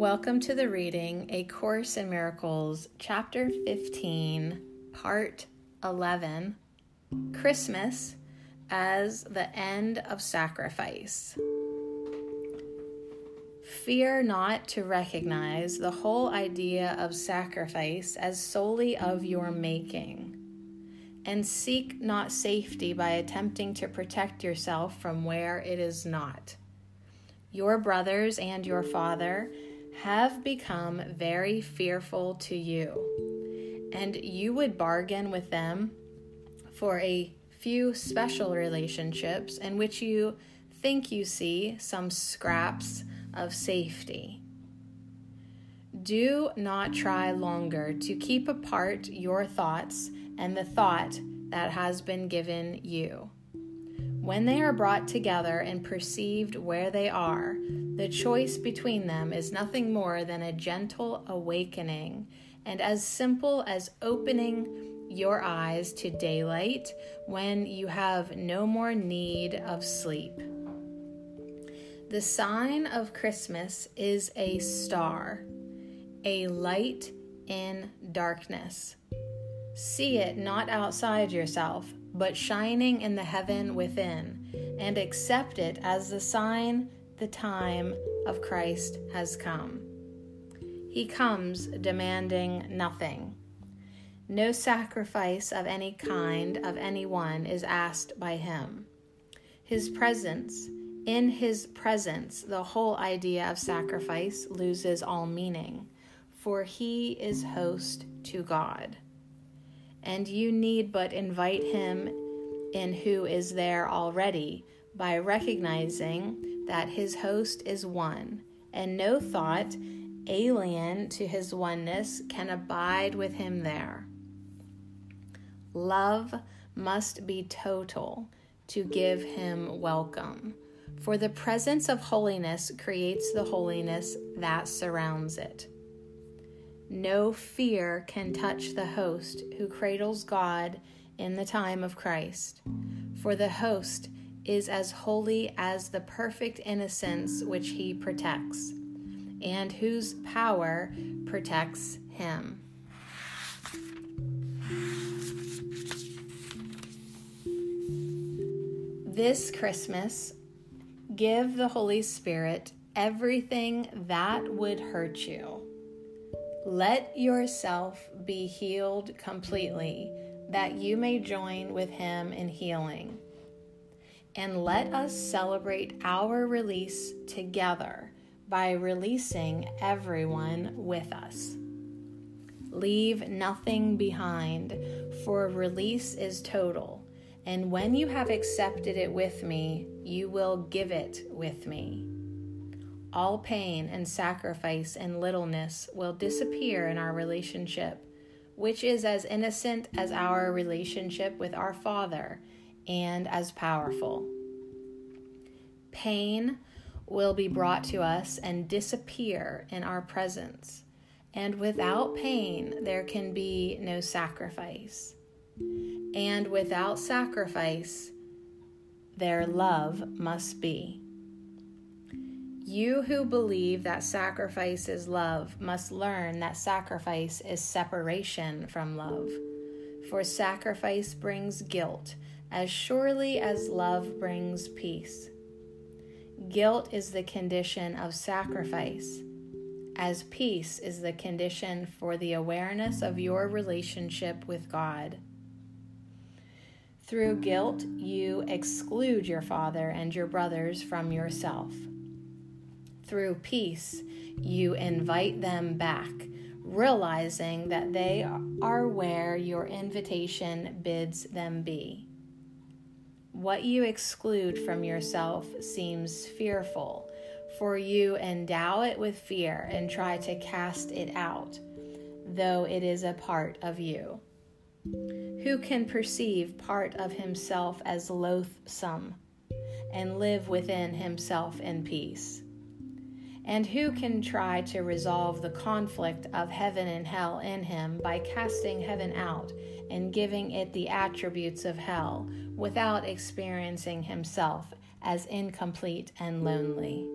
Welcome to the reading A Course in Miracles, Chapter 15, Part 11 Christmas as the End of Sacrifice. Fear not to recognize the whole idea of sacrifice as solely of your making, and seek not safety by attempting to protect yourself from where it is not. Your brothers and your father have become very fearful to you, and you would bargain with them for a few special relationships in which you think you see some scraps of safety. Do not try longer to keep apart your thoughts and the thought that has been given you. When they are brought together and perceived where they are, the choice between them is nothing more than a gentle awakening and as simple as opening your eyes to daylight when you have no more need of sleep. The sign of Christmas is a star, a light in darkness. See it not outside yourself, but shining in the heaven within, and accept it as the sign the time of Christ has come. He comes demanding nothing. No sacrifice of any kind of anyone is asked by him. His presence, in his presence, the whole idea of sacrifice loses all meaning, for he is host to God. And you need but invite him in who is there already by recognizing that his host is one, and no thought alien to his oneness can abide with him there. Love must be total to give him welcome, for the presence of holiness creates the holiness that surrounds it. No fear can touch the host who cradles God in the time of Christ, for the host is as holy as the perfect innocence which he protects, and whose power protects him. This Christmas, give the Holy Spirit everything that would hurt you. Let yourself be healed completely, that you may join with him in healing and let us celebrate our release together by releasing everyone with us. Leave nothing behind, for release is total, and when you have accepted it with me, you will give it with me. All pain and sacrifice and littleness will disappear in our relationship, which is as innocent as our relationship with our Father and as powerful. Pain will be brought to us and disappear in our presence. And without pain, there can be no sacrifice. And without sacrifice, there love must be. You who believe that sacrifice is love must learn that sacrifice is separation from love. For sacrifice brings guilt, as surely as love brings peace. Guilt is the condition of sacrifice, as peace is the condition for the awareness of your relationship with God. Through guilt, you exclude your father and your brothers from yourself. Through peace, you invite them back, realizing that they are where your invitation bids them be. What you exclude from yourself seems fearful, for you endow it with fear and try to cast it out, though it is a part of you. Who can perceive part of himself as loathsome and live within himself in peace? And who can try to resolve the conflict of heaven and hell in him by casting heaven out and giving it the attributes of hell without experiencing himself as incomplete and lonely?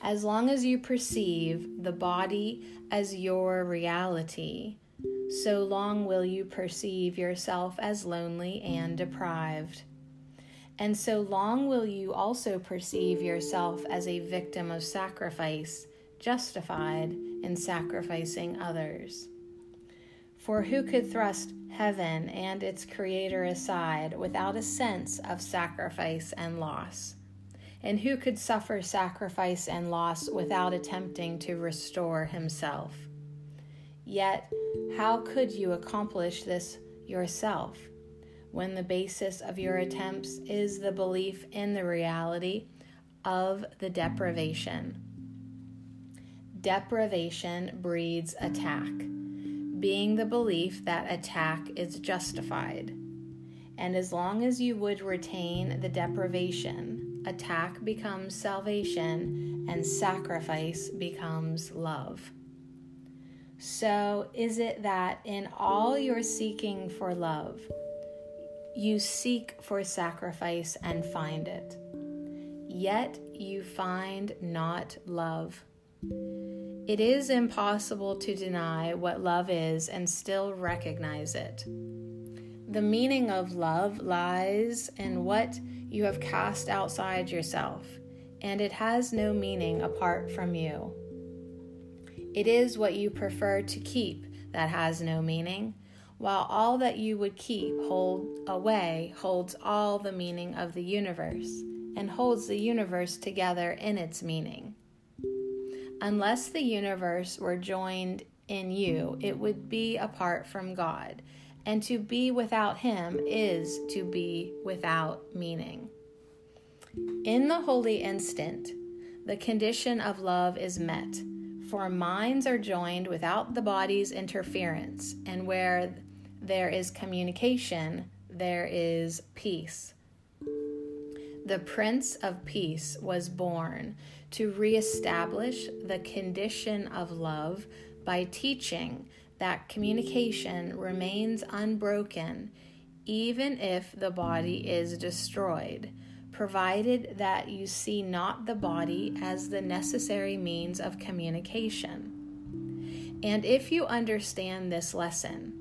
As long as you perceive the body as your reality, so long will you perceive yourself as lonely and deprived. And so long will you also perceive yourself as a victim of sacrifice, justified in sacrificing others. For who could thrust heaven and its creator aside without a sense of sacrifice and loss? And who could suffer sacrifice and loss without attempting to restore himself? Yet, how could you accomplish this yourself when the basis of your attempts is the belief in the reality of the deprivation? Deprivation breeds attack, being the belief that attack is justified. And as long as you would retain the deprivation, attack becomes salvation and sacrifice becomes love. So, is it that in all your seeking for love, you seek for sacrifice and find it, yet you find not love? It is impossible to deny what love is and still recognize it. The meaning of love lies in what you have cast outside yourself, and it has no meaning apart from you. It is what you prefer to keep that has no meaning, while all that you would keep hold away holds all the meaning of the universe and holds the universe together in its meaning. Unless the universe were joined in you, it would be apart from God, and to be without Him is to be without meaning. In the holy instant, the condition of love is met for minds are joined without the body's interference, and where there is communication, there is peace. The Prince of Peace was born to reestablish the condition of love by teaching that communication remains unbroken even if the body is destroyed provided that you see not the body as the necessary means of communication. And if you understand this lesson,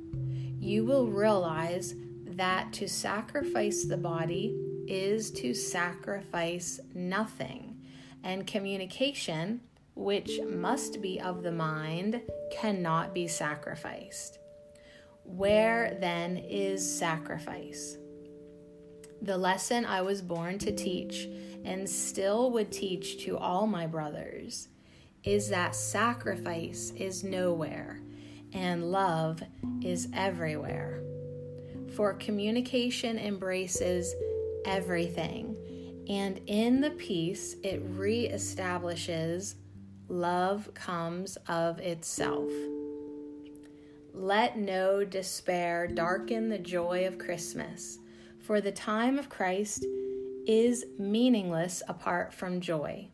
you will realize that to sacrifice the body is to sacrifice nothing, and communication, which must be of the mind, cannot be sacrificed. Where then is sacrifice? the lesson I was born to teach and still would teach to all my brothers is that sacrifice is nowhere and love is everywhere. For communication embraces everything, and in the peace it reestablishes love comes of itself. Let no despair darken the joy of Christmas for the time of Christ is meaningless apart from joy.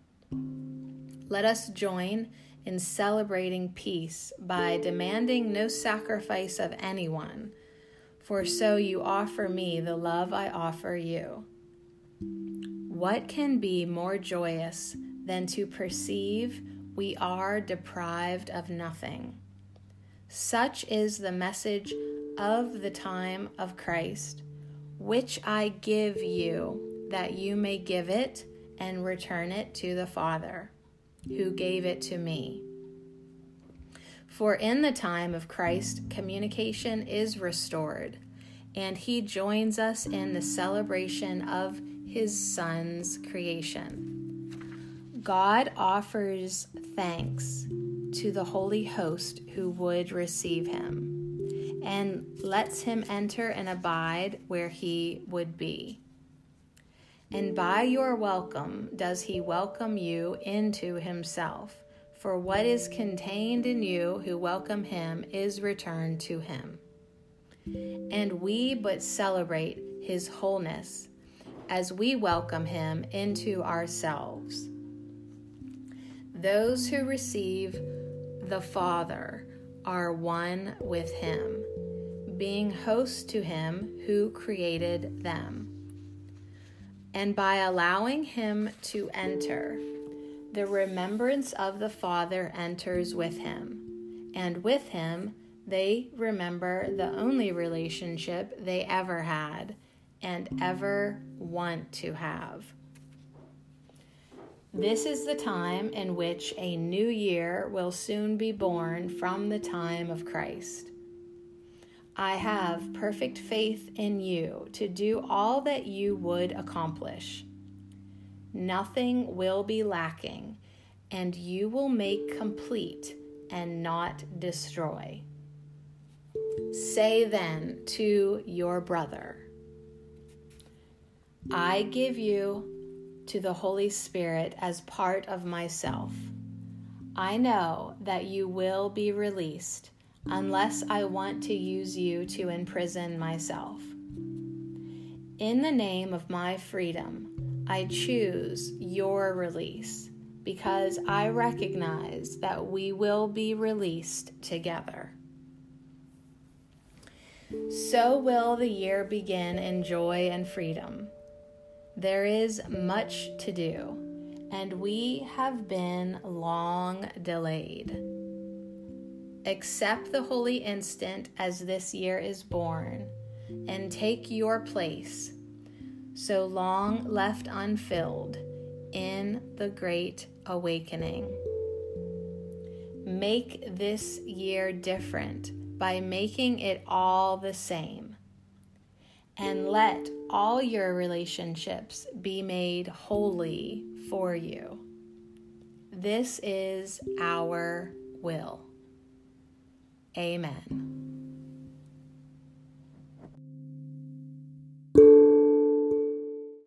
Let us join in celebrating peace by demanding no sacrifice of anyone, for so you offer me the love I offer you. What can be more joyous than to perceive we are deprived of nothing? Such is the message of the time of Christ which I give you, that you may give it and return it to the Father, who gave it to me. For in the time of Christ, communication is restored, and he joins us in the celebration of his Son's creation. God offers thanks to the holy host who would receive him and lets him enter and abide where he would be. And by your welcome does he welcome you into himself. For what is contained in you who welcome him is returned to him. And we but celebrate his wholeness as we welcome him into ourselves. Those who receive the Father are one with him being host to him who created them. And by allowing him to enter, the remembrance of the Father enters with him, and with him they remember the only relationship they ever had and ever want to have. This is the time in which a new year will soon be born from the time of Christ. I have perfect faith in you to do all that you would accomplish. Nothing will be lacking, and you will make complete and not destroy. Say then to your brother, I give you to the Holy Spirit as part of myself. I know that you will be released unless I want to use you to imprison myself. In the name of my freedom, I choose your release because I recognize that we will be released together. So will the year begin in joy and freedom. There is much to do, and we have been long delayed. Accept the holy instant as this year is born, and take your place, so long left unfilled, in the great awakening. Make this year different by making it all the same. And let all your relationships be made holy for you. This is our will. Amen.